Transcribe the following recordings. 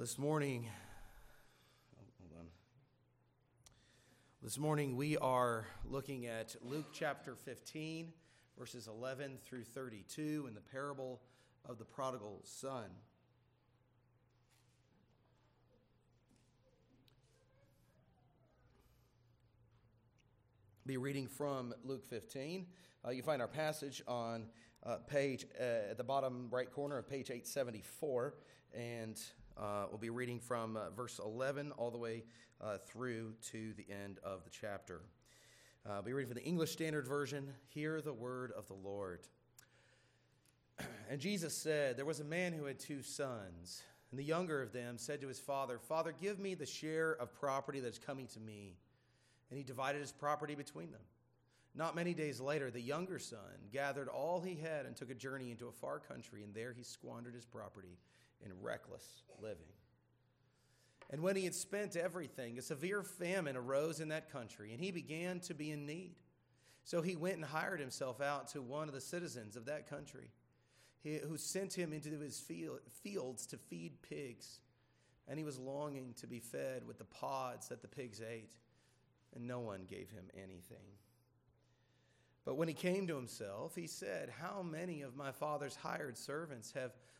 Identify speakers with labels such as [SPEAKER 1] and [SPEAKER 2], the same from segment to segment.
[SPEAKER 1] This morning, hold on. This morning we are looking at Luke chapter 15, verses 11 through 32, in the parable of the prodigal son. Be reading from Luke 15. Uh, you find our passage on uh, page uh, at the bottom right corner of page 874, and uh, we'll be reading from uh, verse 11 all the way uh, through to the end of the chapter. Uh, I'll be reading from the English Standard Version. Hear the word of the Lord. and Jesus said, There was a man who had two sons, and the younger of them said to his father, Father, give me the share of property that is coming to me. And he divided his property between them. Not many days later, the younger son gathered all he had and took a journey into a far country, and there he squandered his property in reckless living. And when he had spent everything, a severe famine arose in that country, and he began to be in need. So he went and hired himself out to one of the citizens of that country, who sent him into his fields to feed pigs. And he was longing to be fed with the pods that the pigs ate, and no one gave him anything. But when he came to himself, he said, How many of my father's hired servants have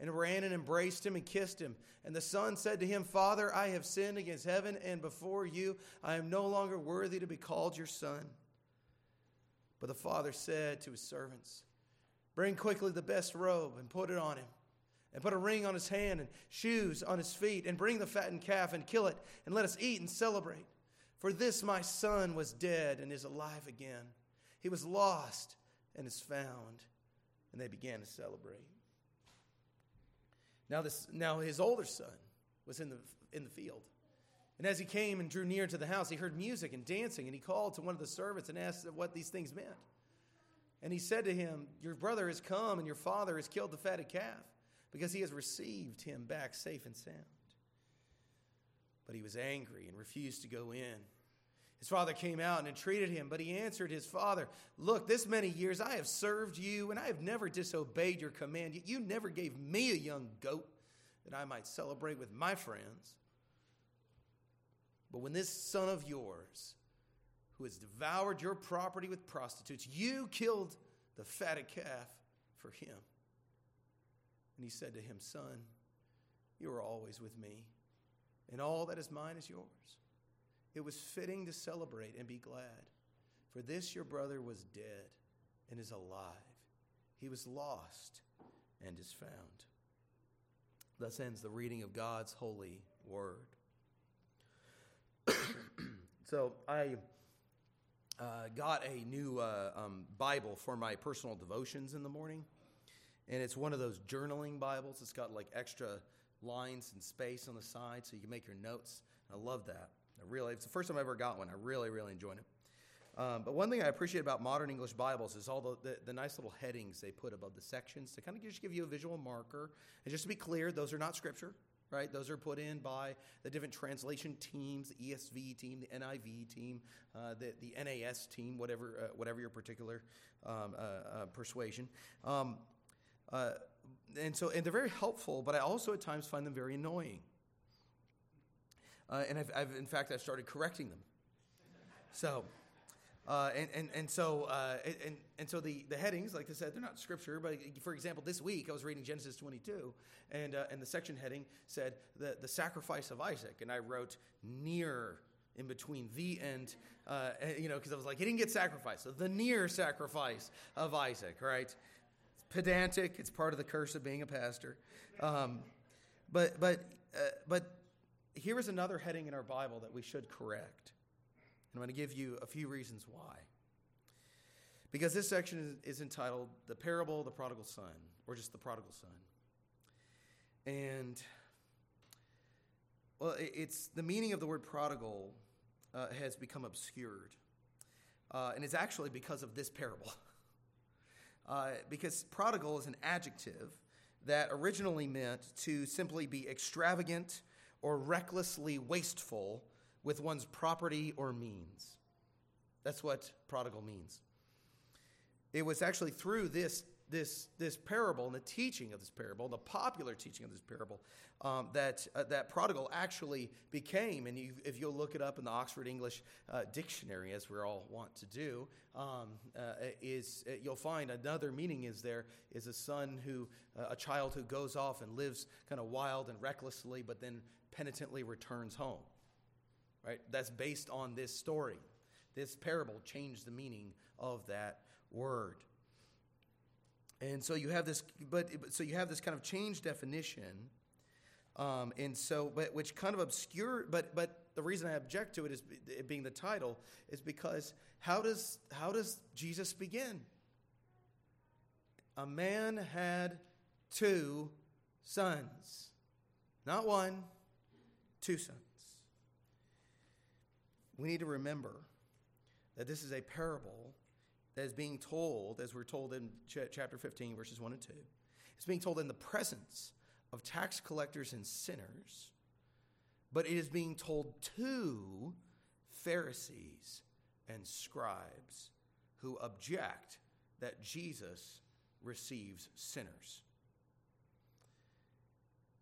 [SPEAKER 1] and ran and embraced him and kissed him. And the son said to him, Father, I have sinned against heaven and before you. I am no longer worthy to be called your son. But the father said to his servants, Bring quickly the best robe and put it on him, and put a ring on his hand and shoes on his feet, and bring the fattened calf and kill it, and let us eat and celebrate. For this my son was dead and is alive again. He was lost and is found. And they began to celebrate. Now, this, now his older son was in the, in the field. And as he came and drew near to the house, he heard music and dancing, and he called to one of the servants and asked what these things meant. And he said to him, Your brother has come, and your father has killed the fatted calf, because he has received him back safe and sound. But he was angry and refused to go in. His father came out and entreated him, but he answered his father, Look, this many years I have served you, and I have never disobeyed your command. Yet you never gave me a young goat that I might celebrate with my friends. But when this son of yours, who has devoured your property with prostitutes, you killed the fatted calf for him. And he said to him, Son, you are always with me, and all that is mine is yours. It was fitting to celebrate and be glad. For this your brother was dead and is alive. He was lost and is found. Thus ends the reading of God's holy word. so I uh, got a new uh, um, Bible for my personal devotions in the morning. And it's one of those journaling Bibles. It's got like extra lines and space on the side so you can make your notes. I love that. I really, it's the first time I ever got one. I really, really enjoyed it. Um, but one thing I appreciate about modern English Bibles is all the, the, the, nice little headings they put above the sections to kind of just give you a visual marker. And just to be clear, those are not scripture, right? Those are put in by the different translation teams, the ESV team, the NIV team, uh, the, the NAS team, whatever, uh, whatever your particular um, uh, uh persuasion. Um, uh, and so, and they're very helpful, but I also at times find them very annoying. Uh, and I've, I've, in fact, I've started correcting them. So, uh, and, and, and so, uh, and, and so the, the headings, like I said, they're not scripture, but for example, this week I was reading Genesis 22, and, uh, and the section heading said the, the sacrifice of Isaac, and I wrote near in between the and, uh, you know, because I was like, he didn't get sacrificed. So the near sacrifice of Isaac, right? It's pedantic, it's part of the curse of being a pastor. Um, but, but, uh, but here is another heading in our Bible that we should correct. And I'm going to give you a few reasons why. Because this section is, is entitled The Parable of the Prodigal Son, or just the Prodigal Son. And, well, it's the meaning of the word prodigal uh, has become obscured. Uh, and it's actually because of this parable. Uh, because prodigal is an adjective that originally meant to simply be extravagant or recklessly wasteful with one's property or means. That's what prodigal means. It was actually through this this, this parable and the teaching of this parable, the popular teaching of this parable, um, that, uh, that prodigal actually became, and you, if you'll look it up in the Oxford English uh, Dictionary, as we're all want to do, um, uh, is uh, you'll find another meaning is there is a son who, uh, a child who goes off and lives kind of wild and recklessly, but then penitently returns home. Right? That's based on this story. This parable changed the meaning of that word. And so you have this, but so you have this kind of change definition, um, and so but which kind of obscure. But but the reason I object to it is it being the title is because how does how does Jesus begin? A man had two sons, not one, two sons. We need to remember that this is a parable that is being told, as we're told in ch- chapter 15, verses 1 and 2. It's being told in the presence of tax collectors and sinners, but it is being told to Pharisees and scribes who object that Jesus receives sinners.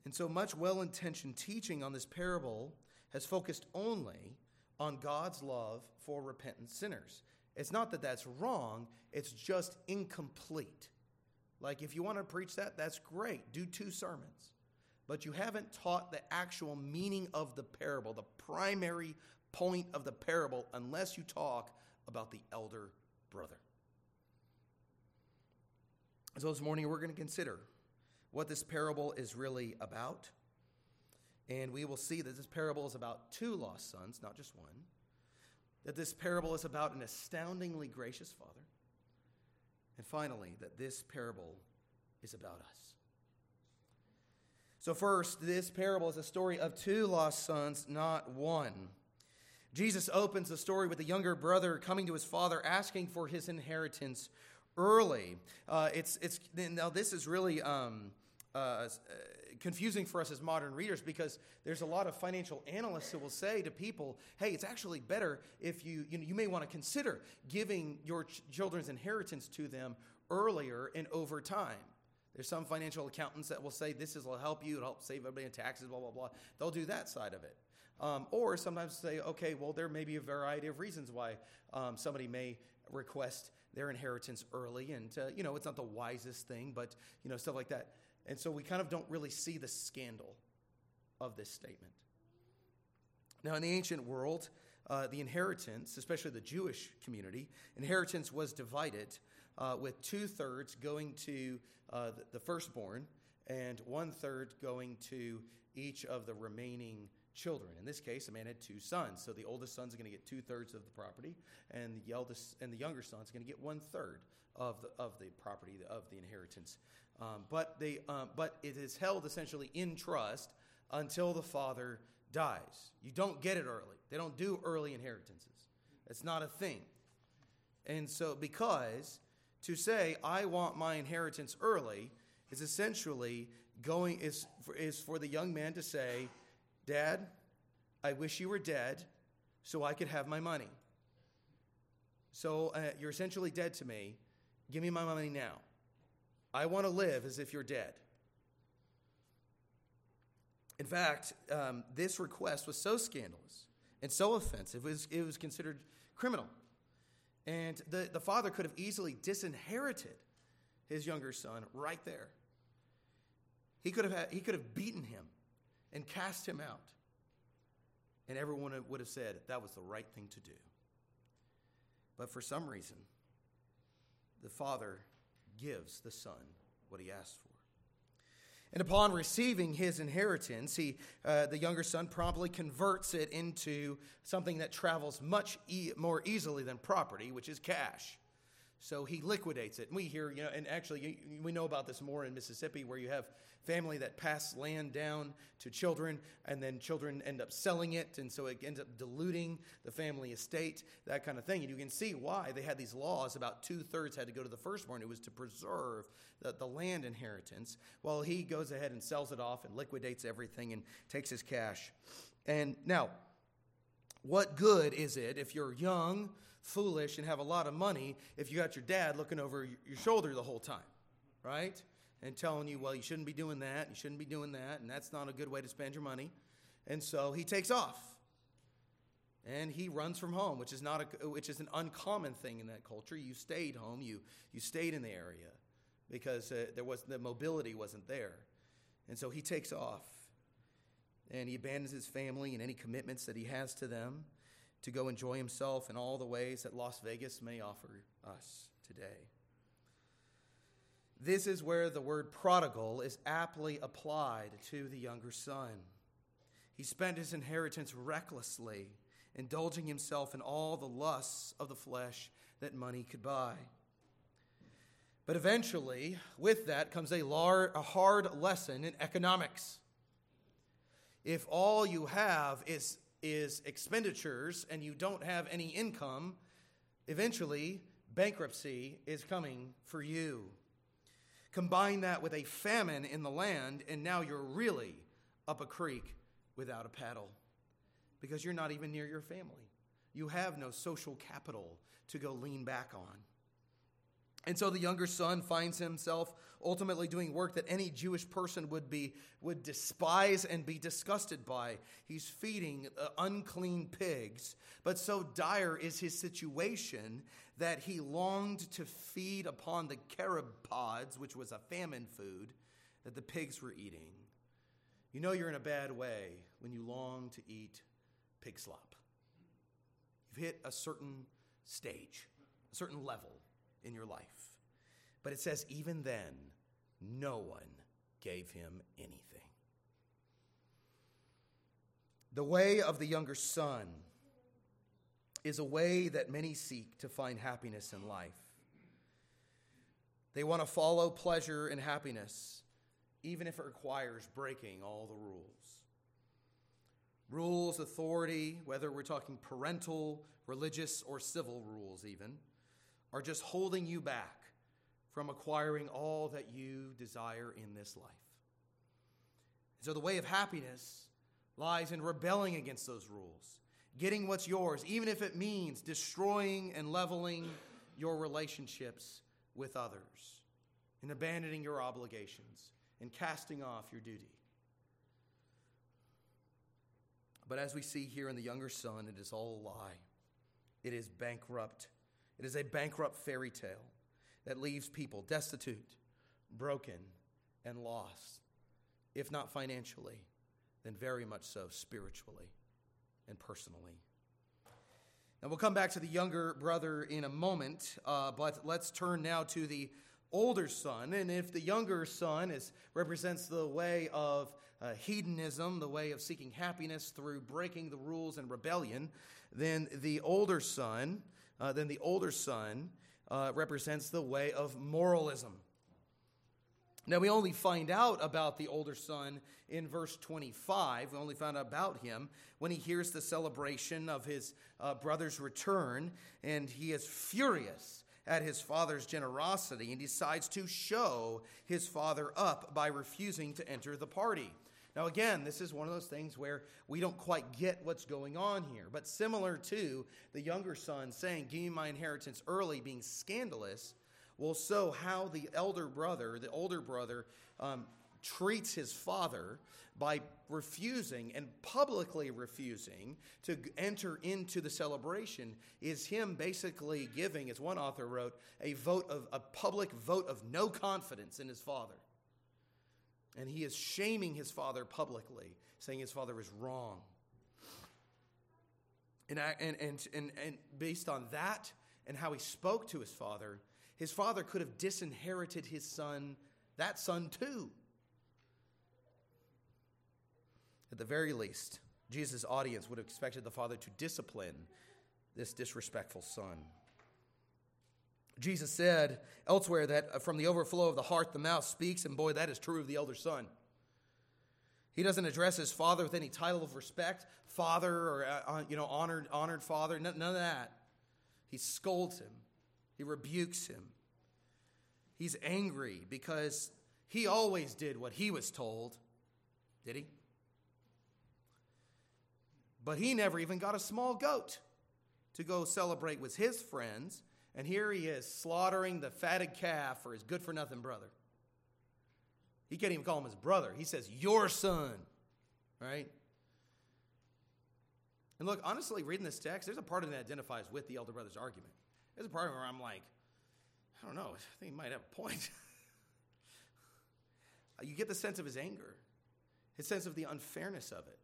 [SPEAKER 1] And so much well intentioned teaching on this parable has focused only on God's love for repentant sinners. It's not that that's wrong, it's just incomplete. Like, if you want to preach that, that's great. Do two sermons. But you haven't taught the actual meaning of the parable, the primary point of the parable, unless you talk about the elder brother. So, this morning we're going to consider what this parable is really about. And we will see that this parable is about two lost sons, not just one that this parable is about an astoundingly gracious Father. And finally, that this parable is about us. So, first, this parable is a story of two lost sons, not one. Jesus opens the story with the younger brother coming to his father asking for his inheritance early. Uh, it's, it's, now, this is really um, uh, confusing for us as modern readers because there's a lot of financial analysts who will say to people, hey, it's actually better if you, you, know, you may want to consider giving your ch- children's inheritance to them earlier and over time. There's some financial accountants that will say this is will help you, it'll help save everybody in taxes, blah, blah, blah. They'll do that side of it. Um, or sometimes say, okay, well, there may be a variety of reasons why um, somebody may request their inheritance early. And, uh, you know, it's not the wisest thing, but, you know, stuff like that. And so we kind of don't really see the scandal of this statement. Now, in the ancient world, uh, the inheritance, especially the Jewish community, inheritance was divided uh, with two thirds going to uh, the, firstborn and one third going to each of the remaining children. In this case, a man had two sons, so the oldest son's going to get two thirds of the property, and the eldest and the younger son's going to get one third of the of the property of the inheritance. Um, but, they, um, but it is held essentially in trust until the father dies. You don't get it early. They don't do early inheritances. It's not a thing. And so, because to say, I want my inheritance early, is essentially going, is for, is for the young man to say, Dad, I wish you were dead so I could have my money. So uh, you're essentially dead to me. Give me my money now. I want to live as if you're dead. In fact, um, this request was so scandalous and so offensive, it was, it was considered criminal. And the, the father could have easily disinherited his younger son right there. He could have, had, he could have beaten him and cast him out. And everyone would have said that was the right thing to do. But for some reason, the father gives the son what he asked for. And upon receiving his inheritance, he, uh, the younger son promptly converts it into something that travels much e- more easily than property, which is cash. So he liquidates it. And we hear, you know, and actually we know about this more in Mississippi where you have family that pass land down to children and then children end up selling it and so it ends up diluting the family estate, that kind of thing. And you can see why they had these laws about two thirds had to go to the firstborn. It was to preserve the, the land inheritance. Well, he goes ahead and sells it off and liquidates everything and takes his cash. And now, what good is it if you're young, foolish, and have a lot of money if you got your dad looking over your shoulder the whole time, right? And telling you, well, you shouldn't be doing that, you shouldn't be doing that, and that's not a good way to spend your money. And so he takes off. And he runs from home, which is, not a, which is an uncommon thing in that culture. You stayed home, you, you stayed in the area because uh, there was, the mobility wasn't there. And so he takes off and he abandons his family and any commitments that he has to them to go enjoy himself in all the ways that Las Vegas may offer us today. This is where the word prodigal is aptly applied to the younger son. He spent his inheritance recklessly, indulging himself in all the lusts of the flesh that money could buy. But eventually, with that comes a, lar- a hard lesson in economics. If all you have is, is expenditures and you don't have any income, eventually bankruptcy is coming for you. Combine that with a famine in the land, and now you're really up a creek without a paddle because you're not even near your family. You have no social capital to go lean back on. And so the younger son finds himself ultimately doing work that any Jewish person would be would despise and be disgusted by. He's feeding uh, unclean pigs, but so dire is his situation that he longed to feed upon the carob pods, which was a famine food that the pigs were eating. You know you're in a bad way when you long to eat pig slop. You've hit a certain stage, a certain level in your life. But it says, even then, no one gave him anything. The way of the younger son is a way that many seek to find happiness in life. They want to follow pleasure and happiness, even if it requires breaking all the rules. Rules, authority, whether we're talking parental, religious, or civil rules, even, are just holding you back from acquiring all that you desire in this life. So, the way of happiness lies in rebelling against those rules, getting what's yours, even if it means destroying and leveling your relationships with others, and abandoning your obligations, and casting off your duty. But as we see here in the younger son, it is all a lie. It is bankrupt. It is a bankrupt fairy tale that leaves people destitute, broken, and lost, if not financially, then very much so spiritually and personally. And we'll come back to the younger brother in a moment, uh, but let's turn now to the older son. And if the younger son is, represents the way of uh, hedonism, the way of seeking happiness through breaking the rules and rebellion, then the older son, uh, then the older son uh, represents the way of moralism. Now, we only find out about the older son in verse 25. We only found out about him when he hears the celebration of his uh, brother's return, and he is furious at his father's generosity and decides to show his father up by refusing to enter the party. Now, again, this is one of those things where we don't quite get what's going on here. But similar to the younger son saying, Give me my inheritance early, being scandalous, well, so how the elder brother, the older brother, um, treats his father by refusing and publicly refusing to enter into the celebration is him basically giving, as one author wrote, a vote of a public vote of no confidence in his father. And he is shaming his father publicly, saying his father is wrong. And, and, and, and, and based on that and how he spoke to his father, his father could have disinherited his son, that son too. At the very least, Jesus' audience would have expected the father to discipline this disrespectful son. Jesus said elsewhere that uh, from the overflow of the heart the mouth speaks, and boy, that is true of the elder son. He doesn't address his father with any title of respect, father or uh, uh, you know honored honored father, none of that. He scolds him. He rebukes him. He's angry because he always did what he was told. Did he? But he never even got a small goat to go celebrate with his friends. And here he is slaughtering the fatted calf for his good for nothing brother. He can't even call him his brother. He says, Your son. Right? And look, honestly, reading this text, there's a part of it that identifies with the elder brother's argument. There's a part where I'm like, I don't know, I think he might have a point. you get the sense of his anger, his sense of the unfairness of it.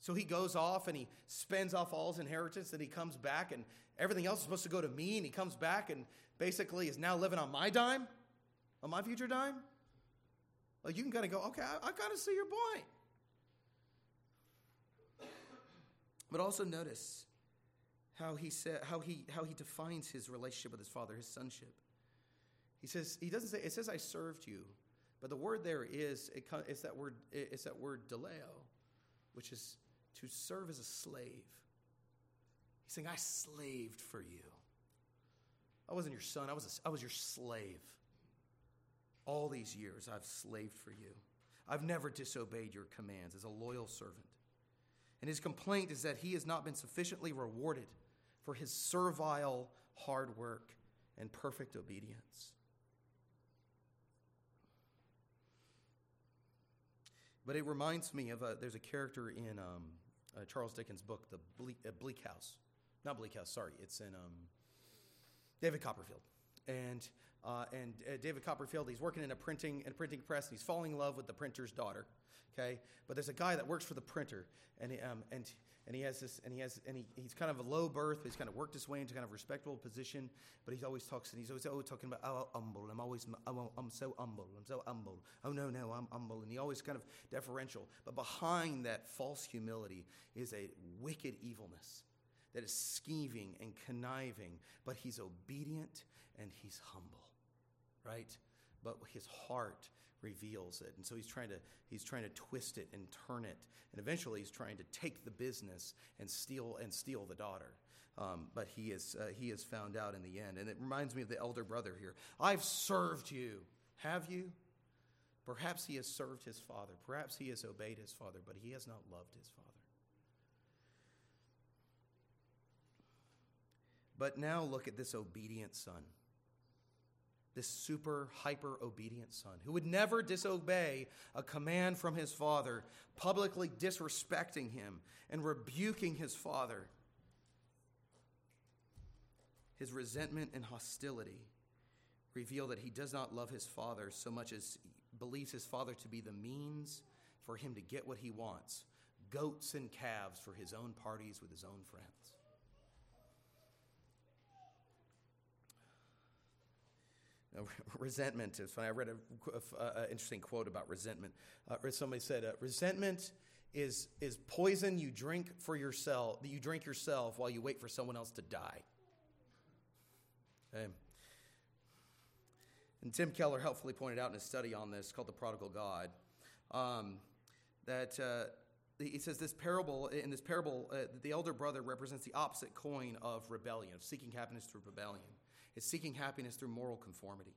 [SPEAKER 1] So he goes off and he spends off all his inheritance, and he comes back, and everything else is supposed to go to me, and he comes back and basically is now living on my dime, on my future dime. Like you can kind of go, okay, I, I kind of see your point. But also notice how he said how he how he defines his relationship with his father, his sonship. He says he doesn't say it says I served you, but the word there is it, it's that word it's that word douleuo, which is to serve as a slave. He's saying I slaved for you. I wasn't your son. I was a, I was your slave. All these years I've slaved for you. I've never disobeyed your commands as a loyal servant. And his complaint is that he has not been sufficiently rewarded for his servile hard work and perfect obedience. But it reminds me of a, there's a character in um, uh, Charles Dickens' book, The Bleak, uh, Bleak, House. Not Bleak House, sorry. It's in um, David Copperfield. And, uh, and uh, David Copperfield, he's working in a printing, in a printing press, and he's falling in love with the printer's daughter okay? But there's a guy that works for the printer, and he, um, and and he has this, and he has, and he, he's kind of a low birth, but he's kind of worked his way into kind of respectable position. But he always talks, and he's always, always talking about, oh, humble. I'm always, oh, I'm so humble. I'm so humble. Oh no, no, I'm humble. And he always kind of deferential. But behind that false humility is a wicked evilness that is scheming and conniving. But he's obedient and he's humble, right? But his heart reveals it. And so he's trying to he's trying to twist it and turn it, and eventually he's trying to take the business and steal and steal the daughter. Um, but he is uh, he is found out in the end, and it reminds me of the elder brother here. I've served you. Have you? Perhaps he has served his father. Perhaps he has obeyed his father, but he has not loved his father. But now look at this obedient son this super hyper obedient son who would never disobey a command from his father, publicly disrespecting him and rebuking his father. His resentment and hostility reveal that he does not love his father so much as believes his father to be the means for him to get what he wants goats and calves for his own parties with his own friends. resentment is funny. I read an interesting quote about resentment. Uh, somebody said, uh, "Resentment is is poison you drink for yourself. That you drink yourself while you wait for someone else to die." Okay. And Tim Keller helpfully pointed out in his study on this, called "The Prodigal God," um, that. Uh, he says this parable in this parable uh, the elder brother represents the opposite coin of rebellion of seeking happiness through rebellion is seeking happiness through moral conformity.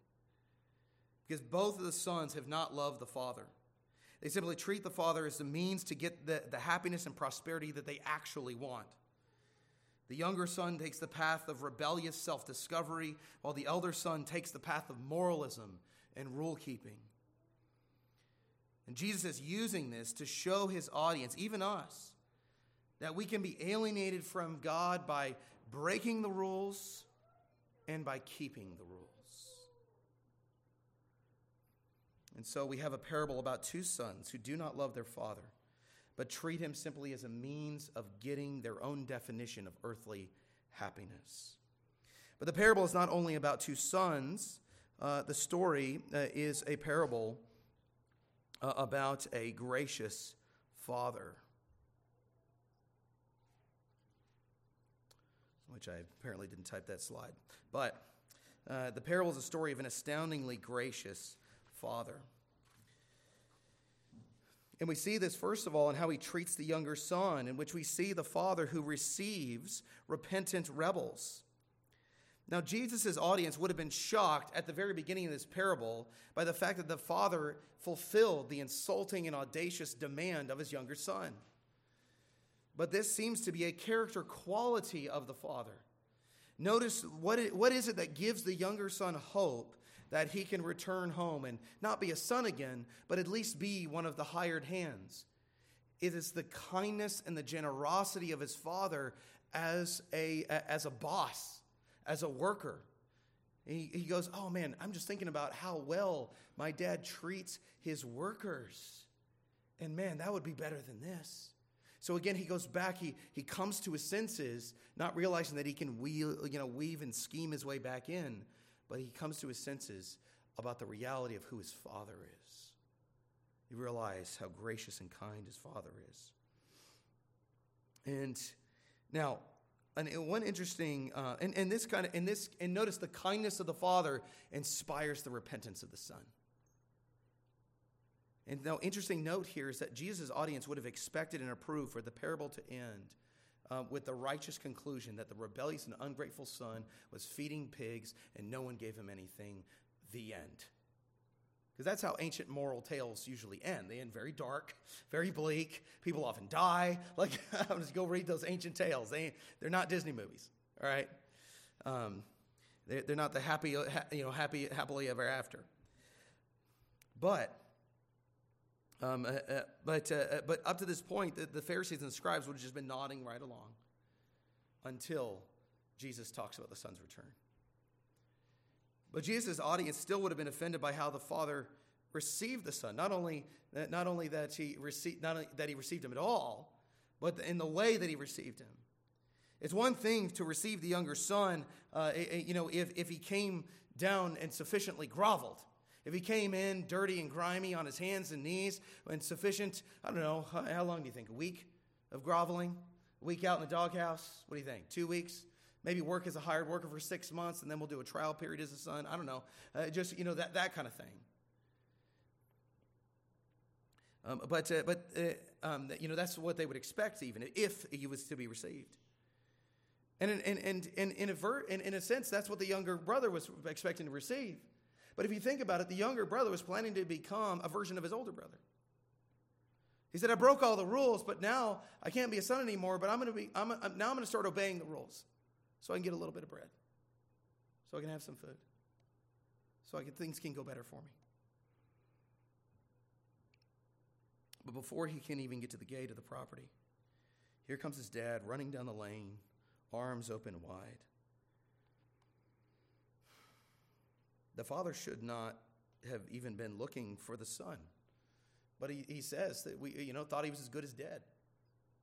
[SPEAKER 1] Because both of the sons have not loved the father. They simply treat the father as the means to get the, the happiness and prosperity that they actually want. The younger son takes the path of rebellious self discovery, while the elder son takes the path of moralism and rule keeping. And Jesus is using this to show his audience, even us, that we can be alienated from God by breaking the rules and by keeping the rules. And so we have a parable about two sons who do not love their father, but treat him simply as a means of getting their own definition of earthly happiness. But the parable is not only about two sons, uh, the story uh, is a parable uh, about a gracious father. Which I apparently didn't type that slide. But uh, the parable is a story of an astoundingly gracious father. And we see this, first of all, in how he treats the younger son, in which we see the father who receives repentant rebels. Now, Jesus' audience would have been shocked at the very beginning of this parable by the fact that the father fulfilled the insulting and audacious demand of his younger son. But this seems to be a character quality of the father. Notice what, it, what is it that gives the younger son hope that he can return home and not be a son again, but at least be one of the hired hands? It is the kindness and the generosity of his father as a, as a boss, as a worker. He, he goes, Oh man, I'm just thinking about how well my dad treats his workers. And man, that would be better than this. So again, he goes back, he, he comes to his senses, not realizing that he can wheel, you know, weave and scheme his way back in, but he comes to his senses about the reality of who his father is. You realize how gracious and kind his father is. And now, and one interesting, uh, and, and this kind of, and this, and notice the kindness of the father inspires the repentance of the son. And now, interesting note here is that Jesus' audience would have expected and approved for the parable to end uh, with the righteous conclusion that the rebellious and ungrateful son was feeding pigs and no one gave him anything. The end. Because that's how ancient moral tales usually end. They end very dark, very bleak. People often die. Like, I'm just go read those ancient tales. They, they're not Disney movies, all right? Um, they're, they're not the happy, you know, happy, happily ever after. But um, uh, uh, but, uh, uh, but up to this point, the, the, Pharisees and the scribes would have just been nodding right along until Jesus talks about the son's return. But Jesus' audience still would have been offended by how the father received the son. Not only, not only that he received, not that he received him at all, but in the way that he received him. It's one thing to receive the younger son, uh, you know, if, if he came down and sufficiently groveled. If he came in dirty and grimy on his hands and knees and sufficient, I don't know, how long do you think? A week of groveling? A week out in the doghouse? What do you think? Two weeks? Maybe work as a hired worker for six months and then we'll do a trial period as a son. I don't know. Uh, just, you know, that, that kind of thing. Um, but, uh, but uh, um, you know, that's what they would expect even if he was to be received. And, in, and, and, and in, a ver- in, in a sense, that's what the younger brother was expecting to receive. But if you think about it, the younger brother was planning to become a version of his older brother. He said, I broke all the rules, but now I can't be a son anymore, but I'm going to be, I'm, I'm, now I'm going to start obeying the rules so I can get a little bit of bread, so I can have some food, so I can, things can go better for me. But before he can even get to the gate of the property, here comes his dad running down the lane, arms open wide. The father should not have even been looking for the son. But he, he says that we, you know, thought he was as good as dead.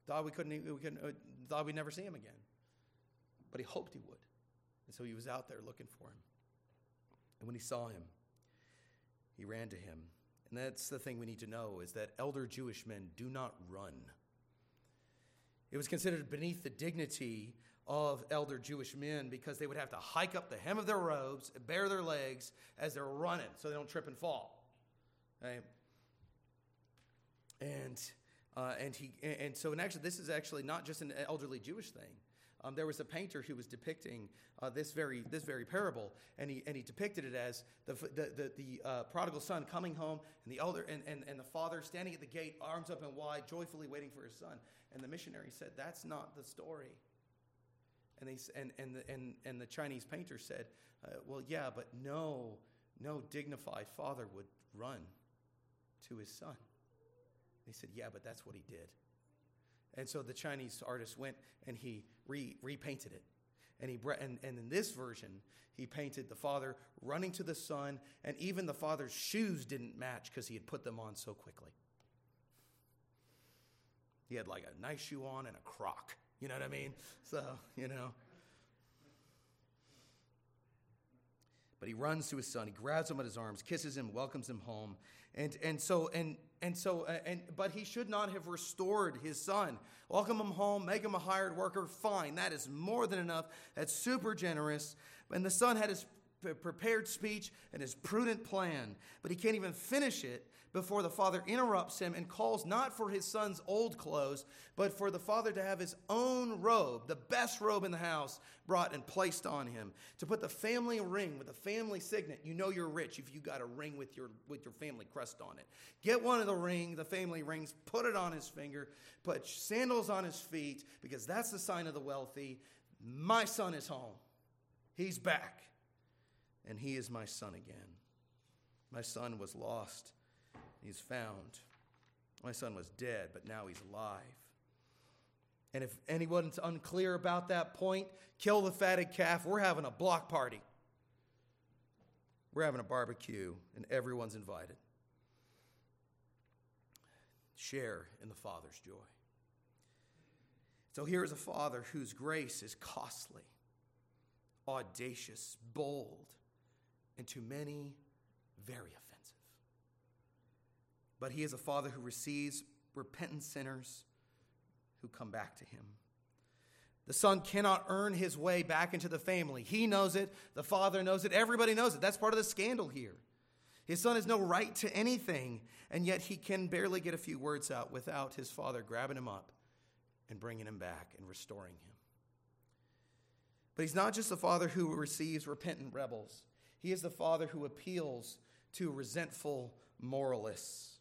[SPEAKER 1] Thought we couldn't, we couldn't uh, thought we'd never see him again. But he hoped he would. And so he was out there looking for him. And when he saw him, he ran to him. And that's the thing we need to know is that elder Jewish men do not run. It was considered beneath the dignity of elder Jewish men because they would have to hike up the hem of their robes, bare their legs as they're running so they don't trip and fall. Right? And uh, and he and so and actually this is actually not just an elderly Jewish thing. Um, there was a painter who was depicting uh, this very this very parable, and he and he depicted it as the the the, the uh, prodigal son coming home, and the elder and, and and the father standing at the gate, arms up and wide, joyfully waiting for his son. And the missionary said, "That's not the story." And, they, and, and, the, and, and the Chinese painter said, uh, Well, yeah, but no, no dignified father would run to his son. They said, Yeah, but that's what he did. And so the Chinese artist went and he re, repainted it. And, he, and, and in this version, he painted the father running to the son, and even the father's shoes didn't match because he had put them on so quickly. He had like a nice shoe on and a croc. You know what I mean? So, you know. But he runs to his son. He grabs him at his arms, kisses him, welcomes him home. And, and so, and, and so, uh, and, but he should not have restored his son. Welcome him home, make him a hired worker. Fine. That is more than enough. That's super generous. And the son had his prepared speech and his prudent plan, but he can't even finish it before the father interrupts him and calls not for his son's old clothes, but for the father to have his own robe, the best robe in the house, brought and placed on him. To put the family ring with the family signet. You know you're rich if you got a ring with your with your family crest on it. Get one of the ring, the family rings, put it on his finger, put sandals on his feet, because that's the sign of the wealthy. My son is home. He's back. And he is my son again. My son was lost he's found. My son was dead, but now he's alive. And if anyone's unclear about that point, kill the fatted calf. We're having a block party. We're having a barbecue, and everyone's invited. Share in the Father's joy. So here is a Father whose grace is costly, audacious, bold, and to many, very offensive but he is a father who receives repentant sinners who come back to him. The son cannot earn his way back into the family. He knows it, the father knows it, everybody knows it. That's part of the scandal here. His son has no right to anything, and yet he can barely get a few words out without his father grabbing him up and bringing him back and restoring him. But he's not just a father who receives repentant rebels, he is the father who appeals to resentful moralists.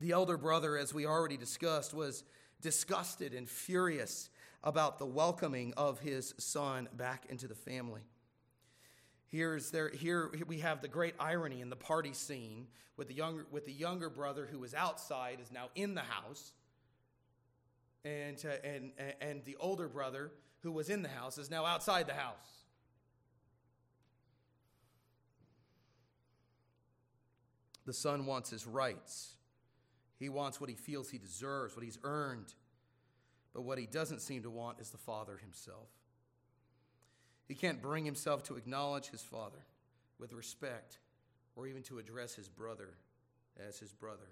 [SPEAKER 1] The elder brother, as we already discussed, was disgusted and furious about the welcoming of his son back into the family. Here's there, here we have the great irony in the party scene with the, younger, with the younger brother who was outside is now in the house. And, uh, and, and the older brother who was in the house is now outside the house. The son wants his rights. He wants what he feels he deserves, what he's earned. But what he doesn't seem to want is the Father himself. He can't bring himself to acknowledge his Father with respect or even to address his brother as his brother.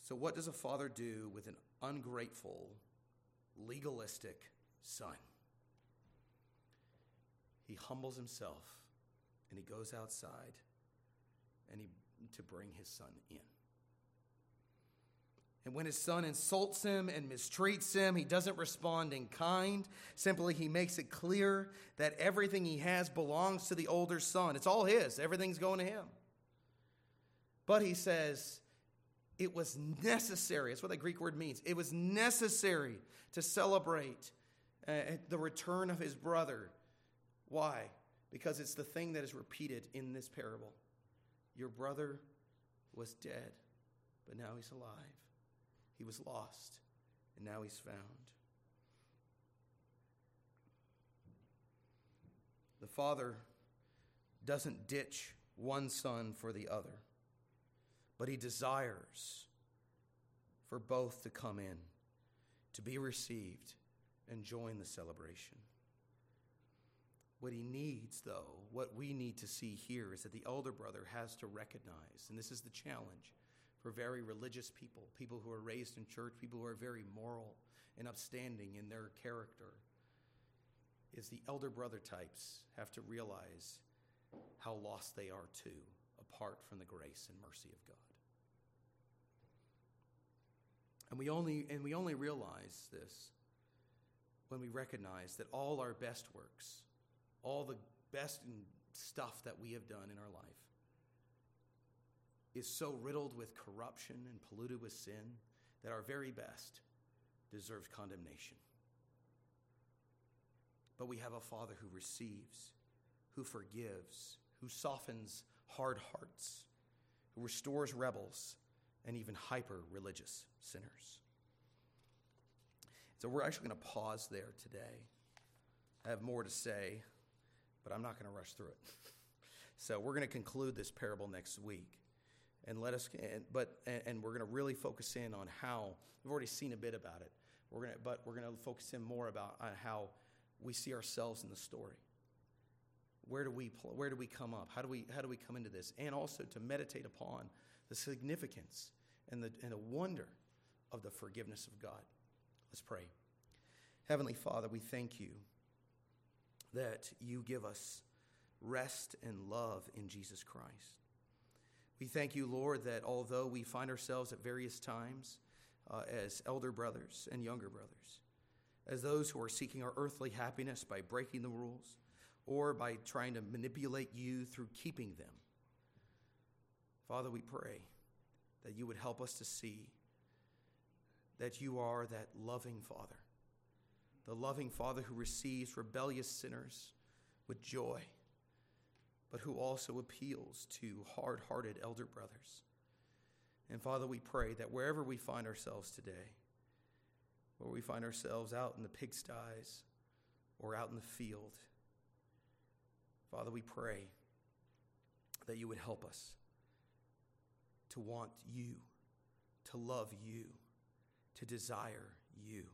[SPEAKER 1] So, what does a father do with an ungrateful, legalistic son? He humbles himself and he goes outside and he to bring his son in. And when his son insults him and mistreats him, he doesn't respond in kind. Simply, he makes it clear that everything he has belongs to the older son. It's all his, everything's going to him. But he says, it was necessary. That's what that Greek word means. It was necessary to celebrate uh, the return of his brother. Why? Because it's the thing that is repeated in this parable. Your brother was dead, but now he's alive. He was lost, and now he's found. The father doesn't ditch one son for the other, but he desires for both to come in, to be received, and join the celebration. What he needs, though, what we need to see here is that the elder brother has to recognize, and this is the challenge for very religious people, people who are raised in church, people who are very moral and upstanding in their character, is the elder brother types have to realize how lost they are too, apart from the grace and mercy of God. And we only, and we only realize this when we recognize that all our best works, all the best stuff that we have done in our life is so riddled with corruption and polluted with sin that our very best deserves condemnation. But we have a Father who receives, who forgives, who softens hard hearts, who restores rebels and even hyper religious sinners. So we're actually going to pause there today. I have more to say but I'm not going to rush through it. so we're going to conclude this parable next week, and let us. And, but and, and we're going to really focus in on how we've already seen a bit about it. We're going to, but we're going to focus in more about uh, how we see ourselves in the story. Where do we where do we come up? How do we how do we come into this? And also to meditate upon the significance and the and the wonder of the forgiveness of God. Let's pray. Heavenly Father, we thank you that you give us rest and love in Jesus Christ. We thank you, Lord, that although we find ourselves at various times uh, as elder brothers and younger brothers, as those who are seeking our earthly happiness by breaking the rules or by trying to manipulate you through keeping them, Father, we pray that you would help us to see that you are that loving Father, the loving Father who receives rebellious sinners with joy but who also appeals to hard hearted elder brothers. And Father, we pray that wherever we find ourselves today, where we find ourselves out in the pigsties or out in the field, Father, we pray that you would help us to want you, to love you, to desire you,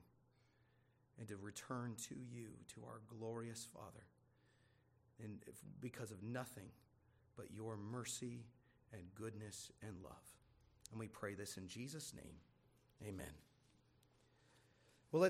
[SPEAKER 1] and to return to you, to our glorious Father. And if, because of nothing but your mercy and goodness and love. And we pray this in Jesus' name. Amen. Well, let's